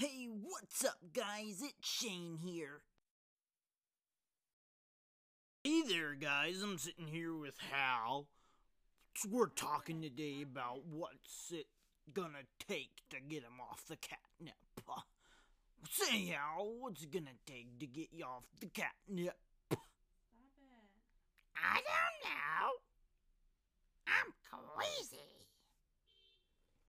Hey, what's up, guys? It's Shane here. Hey there, guys. I'm sitting here with Hal. We're talking today about what's it gonna take to get him off the catnip. Say, Hal, what's it gonna take to get you off the catnip?